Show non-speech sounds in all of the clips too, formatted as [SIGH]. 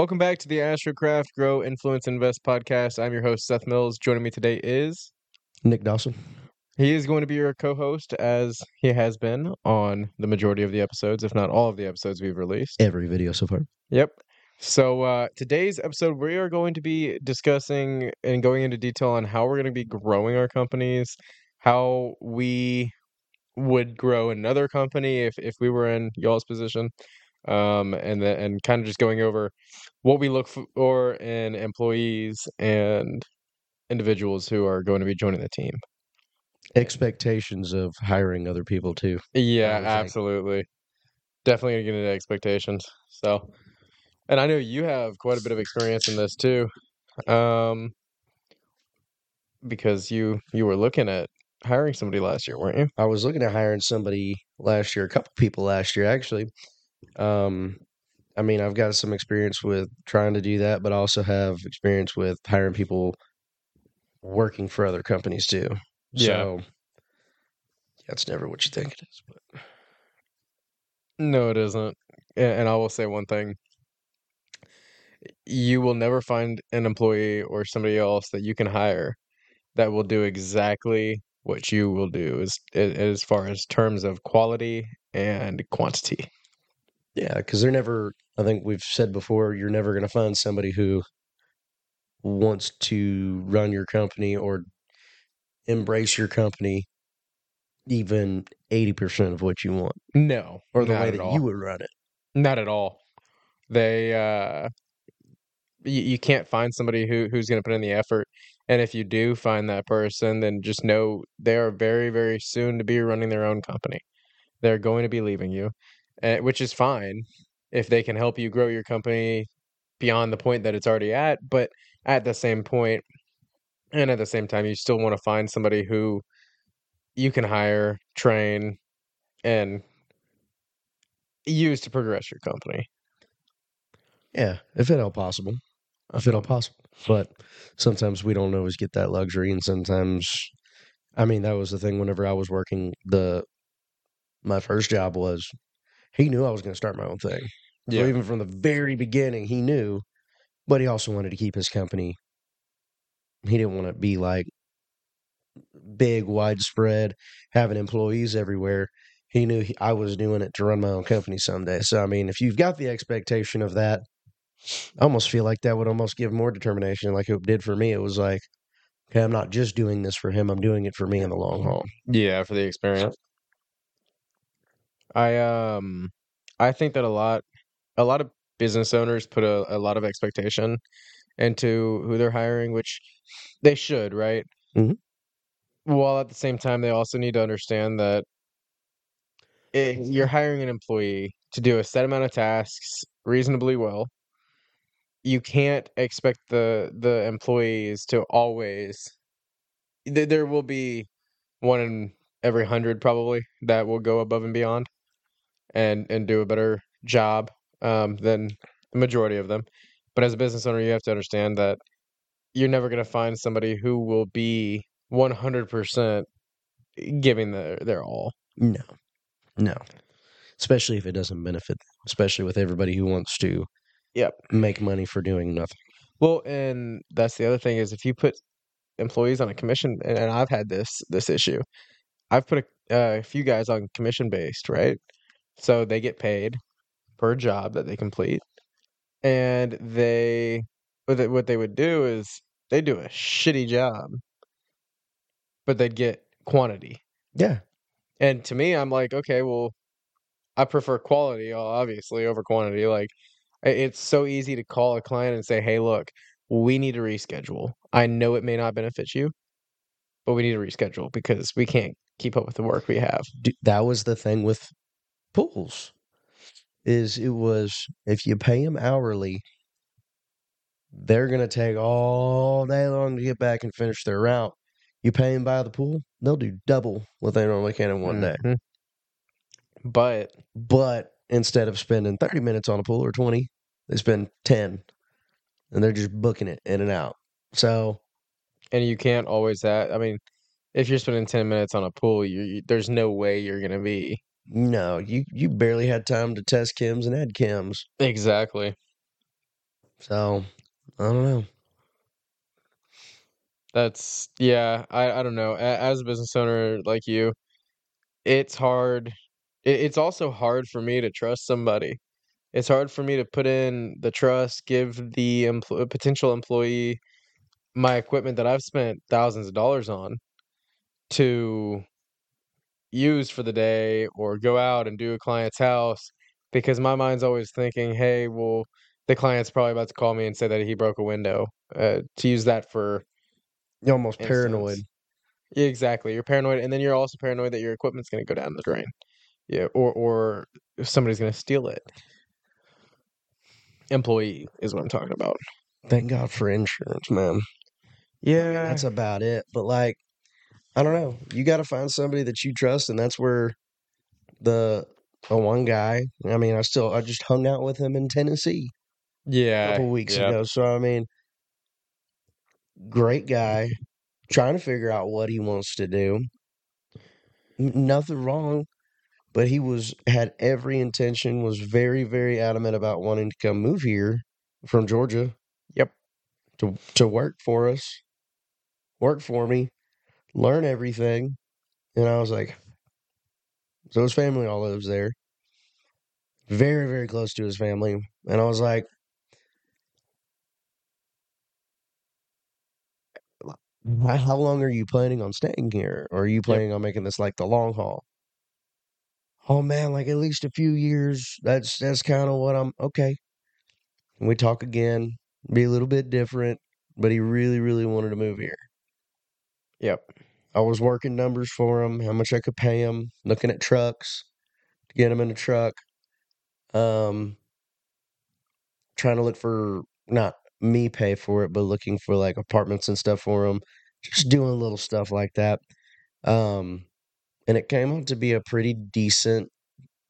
Welcome back to the Astrocraft Grow Influence Invest podcast. I'm your host, Seth Mills. Joining me today is Nik Dawson. he is going to be your co-host as he has been on the majority of the episodes, if not all of the episodes we've released. Every video so far. Yep. So uh, today's episode, we are going to be discussing and going into detail on how we're going to be growing our companies, how we would grow another company if if we were in y'all's position, um, and then and kind of just going over what we look for in employees and individuals who are going to be joining the team. Expectations of hiring other people too. Yeah, think. absolutely. Definitely gonna get into expectations. So, and I know you have quite a bit of experience in this too, um, because you you were looking at hiring somebody last year, weren't you? I was looking at hiring somebody last year, a couple people last year actually. Um, I mean, I've got some experience with trying to do that, but I also have experience with hiring people working for other companies too. Yeah. So that's never what you think it is. But No, it isn't. And I will say one thing. You will never find an employee or somebody else that you can hire that will do exactly what you will do as as far as terms of quality and quantity. Yeah, because they're never. I think we've said before, you're never going to find somebody who wants to run your company or embrace your company even 80% of what you want No, or the way at that all. you would run it. Not at all. They uh you, you can't find somebody who who's going to put in the effort. And if you do find that person, then just know they are very very soon to be running their own company. They're going to be leaving you, Eh, which is fine if they can help you grow your company beyond the point that it's already at, but at the same point and at the same time you still want to find somebody who you can hire, train and use to progress your company. Yeah, if at all possible. If at all possible. But sometimes we don't always get that luxury and sometimes I mean that was the thing whenever I was working the my first job was he knew I was going to start my own thing. So even from the very beginning he knew but he also wanted to keep his company. He didn't want to be like big widespread having employees everywhere. He knew he, i was doing it to run my own company someday. So i mean if you've got the expectation of that i almost feel like that would almost give more determination. Like it did for me it was like okay i'm not just doing this for him i'm doing it for me in the long haul. Yeah, for the experience. I um I think that a lot a lot of business owners put a, a lot of expectation into who they're hiring, which they should, right? Mhm. While at the same time they also need to understand that if you're hiring an employee to do a set amount of tasks reasonably well, you can't expect the the employees to always th- there will be one in every hundred probably that will go above and beyond and and do a better job um, than the majority of them. But as a business owner, you have to understand that you're never going to find somebody who will be 100% giving their their all. no no especially if it doesn't benefit them especially with everybody who wants to Yep. make money for doing nothing Well, and that's the other thing is if you put employees on a commission, and, and I've had this this issue. I've put a, uh, a few guys on commission based, right? So they get paid per job that they complete, and they what they, would do is they do a shitty job, but they'd get quantity. yeah And to me, I'm like, okay, well, I prefer quality, obviously, over quantity. Like, it's so easy to call a client and say, hey, look, we need to reschedule. I know it may not benefit you, but we need to reschedule because we can't keep up with the work we have. that was the thing with pools is it was if you pay them hourly they're going to take all day long to get back and finish their route you pay them by the pool they'll do double what they normally can in one day Mhm. But but instead of spending 30 minutes on a pool or 20 they spend 10 and they're just booking it in and out so and you can't always that. I mean, if you're spending ten minutes on a pool, you, you there's no way you're gonna be no you you barely had time to test chems and add chems exactly. So I don't know. That's yeah, I I don't know. As a business owner like you, it's hard. It it's also hard for me to trust somebody. It's hard for me to put in the trust, give the empl potential employee my equipment that I've spent thousands of dollars on to use for the day or go out and do a client's house because my mind's always thinking, "Hey, well, the client's probably about to call me and say that he broke a window," uh, to use that for You're almost paranoid. Yeah, exactly. You're paranoid, and then you're also paranoid that your equipment's gonna go down the drain. Yeah, or or if somebody's gonna steal it. Employee is what I'm talking about. Thank God for insurance, man. Yeah. That's about it. But like, I don't know. You got to find somebody that you trust, and that's where the the one guy. I mean, I still I just hung out with him in Tennessee Yeah, a couple weeks ago. So I mean, great guy, trying to figure out what he wants to do. Nothing wrong, but he was had every intention. Was very very adamant about wanting to come move here from Georgia. Yep. To to work for us, work for me, learn everything, and I was like, so his family all lives there. Very very close to his family, and I was like. How long are you planning on staying here? Or are you planning on making this like the long haul? Oh man, like at least a few years. That's that's kind of what I'm okay. And we talk again, be a little bit different, but he really, really wanted to move here. Yep. I was working numbers for him, how much I could pay him, looking at trucks to get him in a truck. Um trying to look for not me pay for it, but looking for like apartments and stuff for him. Just doing little stuff like that. Um and it came out to be a pretty decent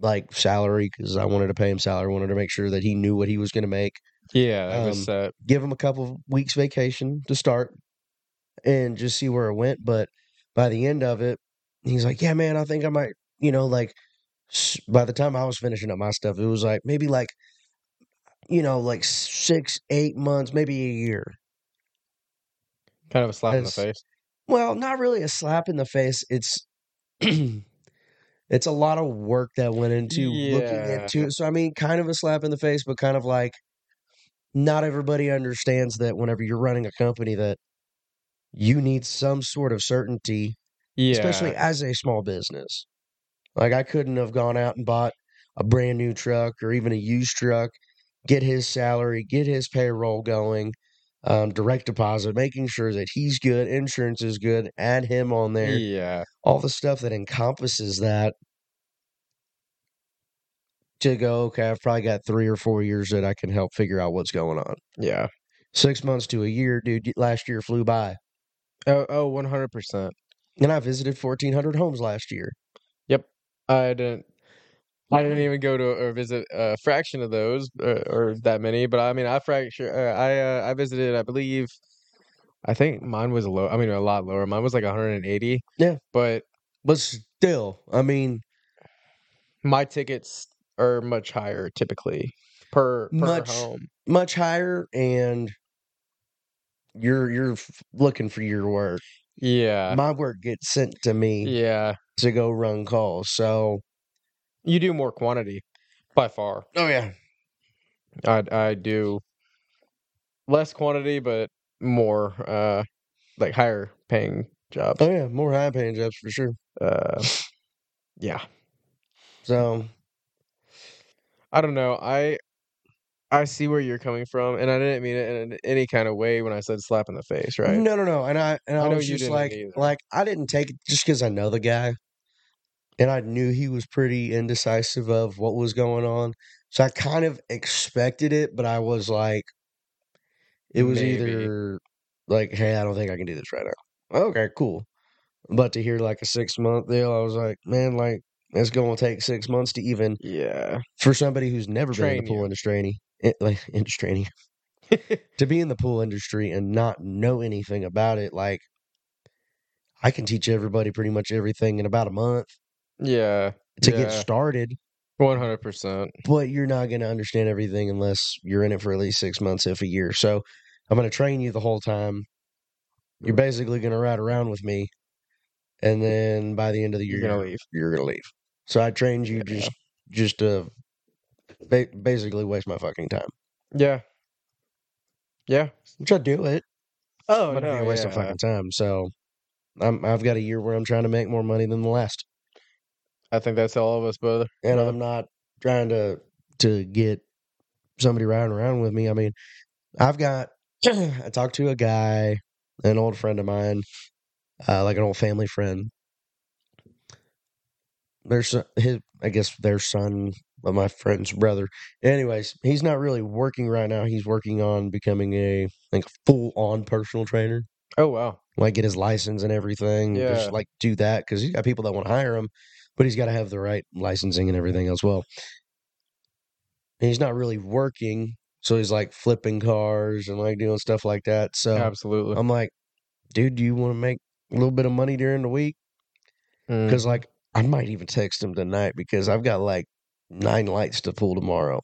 like salary because I wanted to pay him salary, wanted to make sure that he knew what he was going to make. Yeah, Um, was uh Give him a couple of weeks vacation to start and just see where it went. But by the end of it, he's like, "Yeah, man, I think I might." You know, like by the time I was finishing up my stuff, it was like maybe like you know like six, eight months, maybe a year. kind of a slap in the face. Well, not really a slap in the face. It's [CLEARS THROAT] it's a lot of work that went into looking into it. So I mean, kind of a slap in the face, but kind of like not everybody understands that whenever you're running a company that you need some sort of certainty, Yeah. especially as a small business. Like I couldn't have gone out and bought a brand new truck or even a used truck, get his salary, get his payroll going, um, direct deposit, making sure that he's good, insurance is good, add him on there, Yeah. all the stuff that encompasses that. To go, okay, I've probably got three or four years that I can help figure out what's going on. Yeah. Six months to a year, dude. Last year flew by, Oh, oh, 100%. and I visited fourteen hundred homes last year. Yep. I didn't I didn't even go to or visit a fraction of those uh, or that many, but I mean, I fracture uh, I uh, I visited, I believe I think mine was low. I mean, a lot lower. Mine was like 180. Yeah. But But still, I mean, my tickets are much higher typically per per Much- home. much higher, and you're you're looking for your work. Yeah. My work gets sent to me Yeah. to go run calls. So, You do more quantity by far. oh yeah, I I do less quantity but more uh like higher paying jobs. oh yeah, more high paying jobs for sure. Uh yeah. So, I don't know. I I see where you're coming from and I didn't mean it in any kind of way when I said slap in the face, right? no, no, no, and I and I, I know was just like, either. like I didn't take it just because I know the guy, and I knew he was pretty indecisive of what was going on. So I kind of expected it, but I was like, it was Maybe. either like, hey, I don't think I can do this right now. Okay, cool. But to hear like a six month deal, I was like, man, like it's going to take six months to even Yeah. for somebody who's never been in the pool you. industry, it, like [LAUGHS] industry, to be in the pool industry and not know anything about it. Like, I can teach everybody pretty much everything in about a month yeah. to Yeah. get started. One hundred percent. but you're not going to understand everything unless you're in it for at least six months, if a year. So I'm going to train you the whole time. You're mm. basically going to ride around with me, and then by the end of the year, You're gonna leave. You're going to leave. So I trained you Yeah. just just to ba- basically waste my fucking time, Yeah. Yeah. which I do it. Oh but it'd be no. a waste yeah. of fucking time. So I'm I've got a year where I'm trying to make more money than the last. I think that's all of us, brother. and brother. I'm not trying to to get somebody riding around with me. I mean, I've got [CLEARS THROAT] I talked to a guy, an old friend of mine, uh, like an old family friend. There's his, I guess their son of my friend's brother. Anyways, he's not really working right now. He's working on becoming a like full on personal trainer, Oh wow. like get his license and everything. Yeah. Just like do that because he's got people that want to hire him, but he's got to have the right licensing and everything as well. And he's not really working, so he's like flipping cars and like doing stuff like that. So Absolutely. I'm like, dude, do you want to make a little bit of money during the week? Mm. Because like I might even text him tonight because I've got like nine lights to pull tomorrow,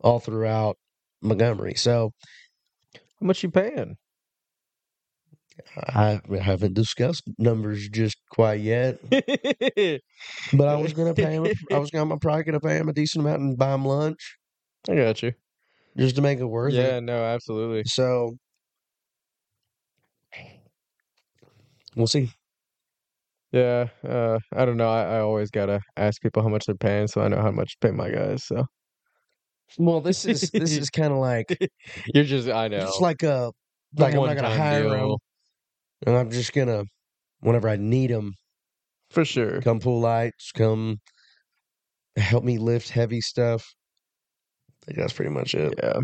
all throughout Montgomery. So How much you paying? I haven't discussed numbers just quite yet. [LAUGHS] But I was gonna pay him. I was gonna, I'm probably gonna pay him a decent amount and buy him lunch I got you. just to make it worth it. Yeah. No. Absolutely. So we'll see. Yeah. Uh. I don't know. I, I always gotta ask people how much they're paying, so I know how much to pay my guys. So Well, this is [LAUGHS] this is kind of like you're just. I know. it's like a The like I'm not gonna one-time hire deal. and I'm just gonna whenever I need them, for sure. come pull lights, come help me lift heavy stuff. I think that's pretty much it. Yeah.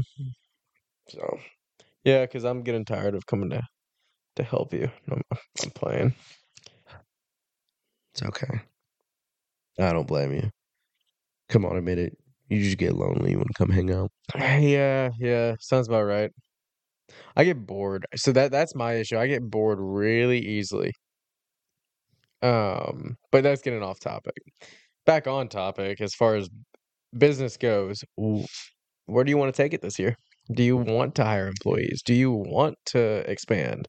So Yeah. Because I'm getting tired of coming to to help you. I'm, I'm playing. It's okay. I don't blame you. Come on, admit it. You just get lonely. You want to come hang out. [SIGHS] Yeah, yeah, sounds about right. I get bored. So that that's my issue. I get bored really easily. Um, but that's getting off topic. Back on topic as far as business goes. Where do you want to take it this year? Do you want to hire employees? Do you want to expand?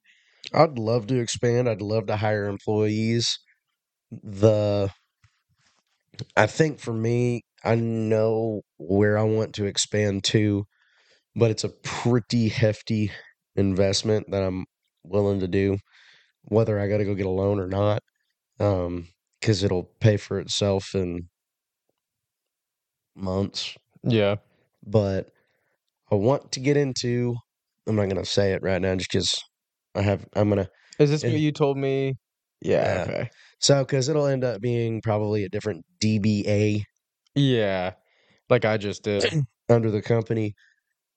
I'd love to expand. I'd love to hire employees. The I think for me, I know where I want to expand to, but it's a pretty hefty investment that I'm willing to do, whether I got to go get a loan or not, um, because it'll pay for itself in months. Yeah. But I want to get into. I'm not gonna say it right now, just because I have. I'm gonna Is this what you told me? Yeah, Yeah. okay. So, because it'll end up being probably a different DBA Yeah. Like I just did. [CLEARS THROAT] under the company.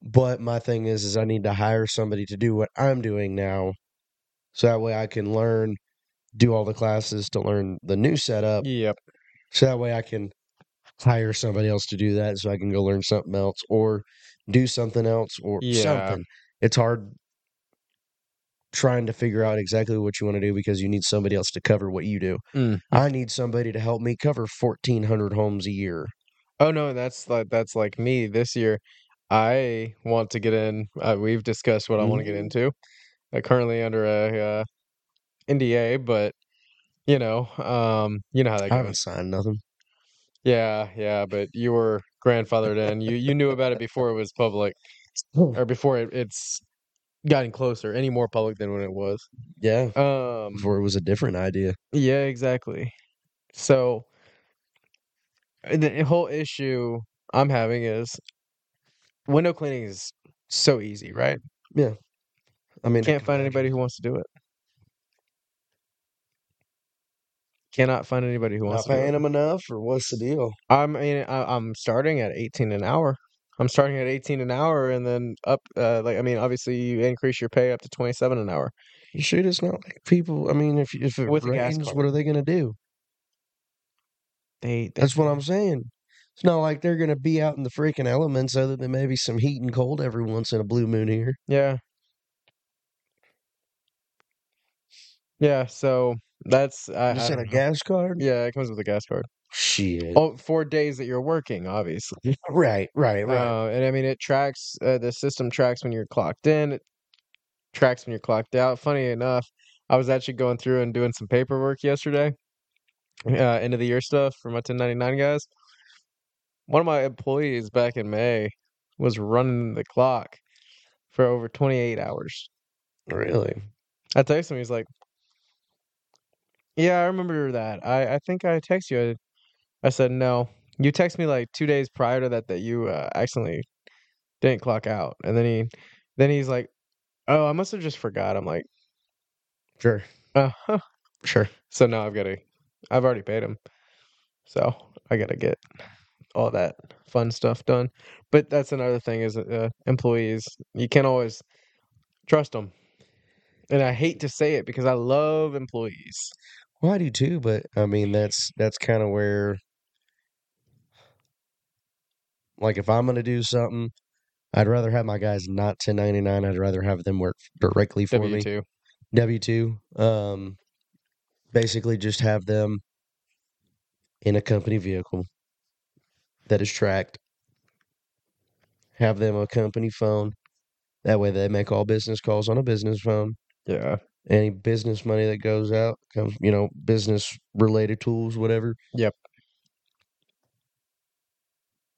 But my thing is, is I need to hire somebody to do what I'm doing now, so that way I can learn, do all the classes to learn the new setup. Yep. So that way I can hire somebody else to do that, so I can go learn something else or do something else or Yeah. something. It's hard trying to figure out exactly what you want to do because you need somebody else to cover what you do. Mm. I need somebody to help me cover 1,400 homes a year. Oh no, that's like that's like me this year. I want to get in. Uh, we've discussed what I want to get Mhm. into. Uh, currently under a uh, NDA, but you know, um, you know how that I haven't signed nothing. Yeah, yeah, but you were grandfathered in. You you knew about it before it was public, [LAUGHS] or before it, it's gotten closer, any more public than when it was. Yeah. Um, Before it was a different idea. Yeah, exactly. So uh, the whole issue I'm having is window cleaning is so easy, right? Yeah. I mean, I Can't can find anybody who wants to do it. Cannot find anybody who Not wants to do paying it. them enough, or what's the deal? I mean, I, I'm starting at 18 an hour. I'm starting at 18 an hour, and then up. Uh, like, I mean, obviously, you increase your pay up to 27 an hour. You shoot, it's not like people. I mean, if if it With a gas rains, card. what are they gonna do? They, they That's what I'm saying. It's not like they're gonna be out in the freaking elements, other than maybe some heat and cold every once in a blue moon here. Yeah. Yeah. So that's I, I don't a know. gas card. Yeah, it comes with a gas card. Shit. Oh, four days that you're working, obviously. [LAUGHS] Right, right, right. Uh, and I mean, it tracks uh, the system tracks when you're clocked in. It tracks when you're clocked out. Funny enough, I was actually going through and doing some paperwork yesterday, uh, end of the year stuff for my 1099 guys. One of my employees back in May was running the clock for over 28 hours. really? I texted him. He's like, "Yeah, I remember that. I I think I text you. I, said no. You text me like two days prior to that that you uh, accidentally didn't clock out, and then he then he's like, oh, I must have just forgot. I'm like, Sure, uh huh. sure. So now I've got to. I've already paid him, so I got to get all that fun stuff done. But that's another thing is uh, employees. You can't always trust them. And I hate to say it because I love employees. Well, I do too, but I mean that's that's kind of where, like, if I'm gonna do something, I'd rather have my guys not 1099. I'd rather have them work directly for me. W me. two. W two. Um, basically just have them in a company vehicle that is tracked. Have them a company phone. That way they make all business calls on a business phone. Yeah. Any business money that goes out comes, you know, business related tools, whatever. Yep.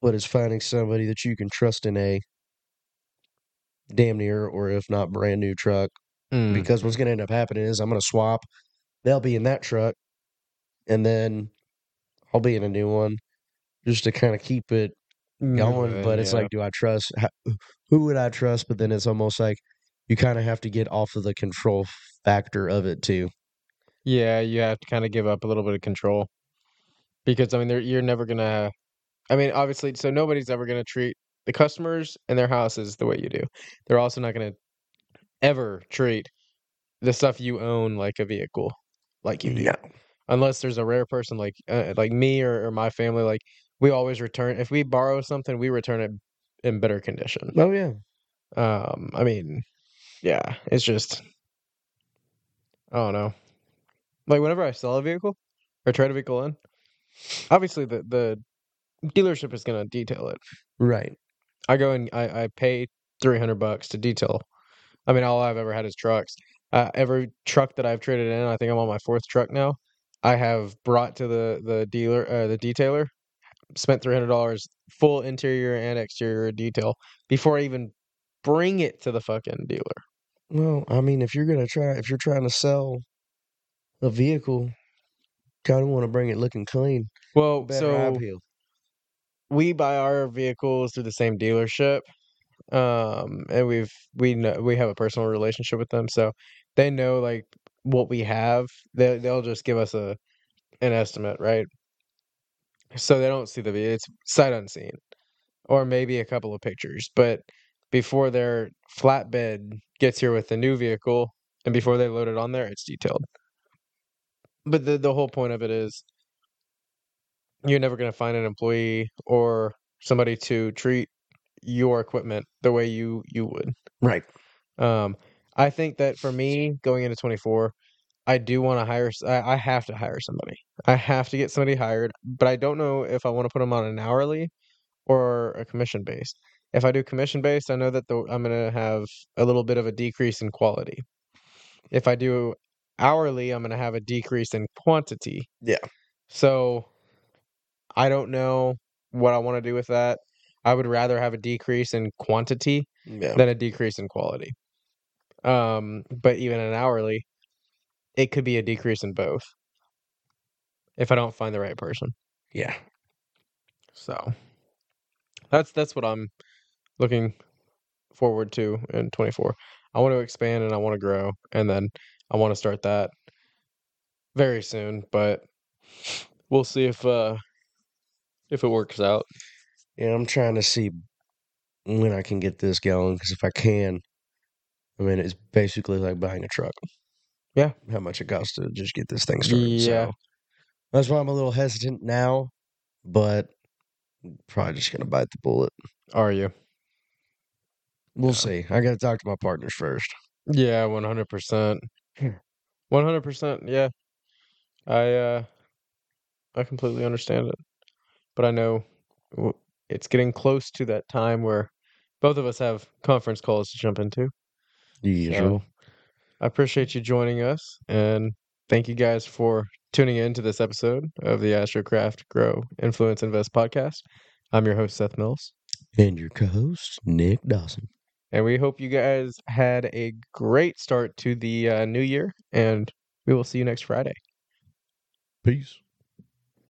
But it's finding somebody that you can trust in a damn near or if not brand new truck Mm. because what's going to end up happening is I'm going to swap. They'll be in that truck, and then I'll be in a new one, just to kind of keep it going. Mm, but it's yeah. like, do I trust? ho- Who would I trust? But then it's almost like you kind of have to get off of the control factor of it too. Yeah, you have to kind of give up a little bit of control because I mean, you're never gonna. I mean, obviously, so nobody's ever gonna treat the customers and their houses the way you do. They're also not gonna ever treat the stuff you own like a vehicle, like you do, Yeah. unless there's a rare person like uh, like me or, or my family. Like we always return if we borrow something, we return it in better condition. Oh yeah. Um, I mean, yeah, it's just I don't know. Like whenever I sell a vehicle or trade a vehicle in, obviously the the dealership is gonna detail it. Right. I go and I, I pay three hundred bucks to detail. I mean, all I've ever had is trucks. Uh, every truck that I've traded in, I think I'm on my fourth truck now. I have brought to the the dealer, uh, the detailer, spent three hundred dollars full interior and exterior detail before I even bring it to the fucking dealer. Well, I mean, if you're gonna try, if you're trying to sell a vehicle, kind of want to bring it looking clean. Well, so. We buy our vehicles through the same dealership um and we've we know we have a personal relationship with them so they know like what we have they they'll just give us a an estimate right? So they don't see the ve- it's sight unseen or maybe a couple of pictures but before their flatbed gets here with the new vehicle and before they load it on there it's detailed. But the the whole point of it is you're never going to find an employee or somebody to treat your equipment the way you you would. Right. Um, I think that for me going into 24, I do want to hire. I have to hire somebody. I have to get somebody hired, but I don't know if I want to put them on an hourly or a commission based. If I do commission based, I know that the, I'm going to have a little bit of a decrease in quality. If I do hourly, I'm going to have a decrease in quantity. Yeah. So I don't know what I want to do with that. I would rather have a decrease in quantity Yeah. than a decrease in quality. Um, but even an hourly, it could be a decrease in both if I don't find the right person. Yeah. So that's that's what I'm looking forward to in 24. I want to expand and I want to grow, and then I want to start that very soon. But we'll see if uh if it works out. Yeah, I'm trying to see when I can get this going because if I can, I mean, it's basically like buying a truck. Yeah. How much it costs to just get this thing started. Yeah. So that's why I'm a little hesitant now, but probably just going to bite the bullet. Are you? We'll Yeah. see. I got to talk to my partners first. Yeah, one hundred percent. One hundred percent. Yeah, I uh, I completely understand it. But I know it's getting close to that time where both of us have conference calls to jump into. Usual. So I appreciate you joining us and thank you guys for tuning in to this episode of the Astrocraft Grow Influence Invest podcast. I'm your host, Seth Mills, And your co-host, Nik Dawson. and we hope you guys had a great start to the uh, new year. And we will see you next Friday. Peace.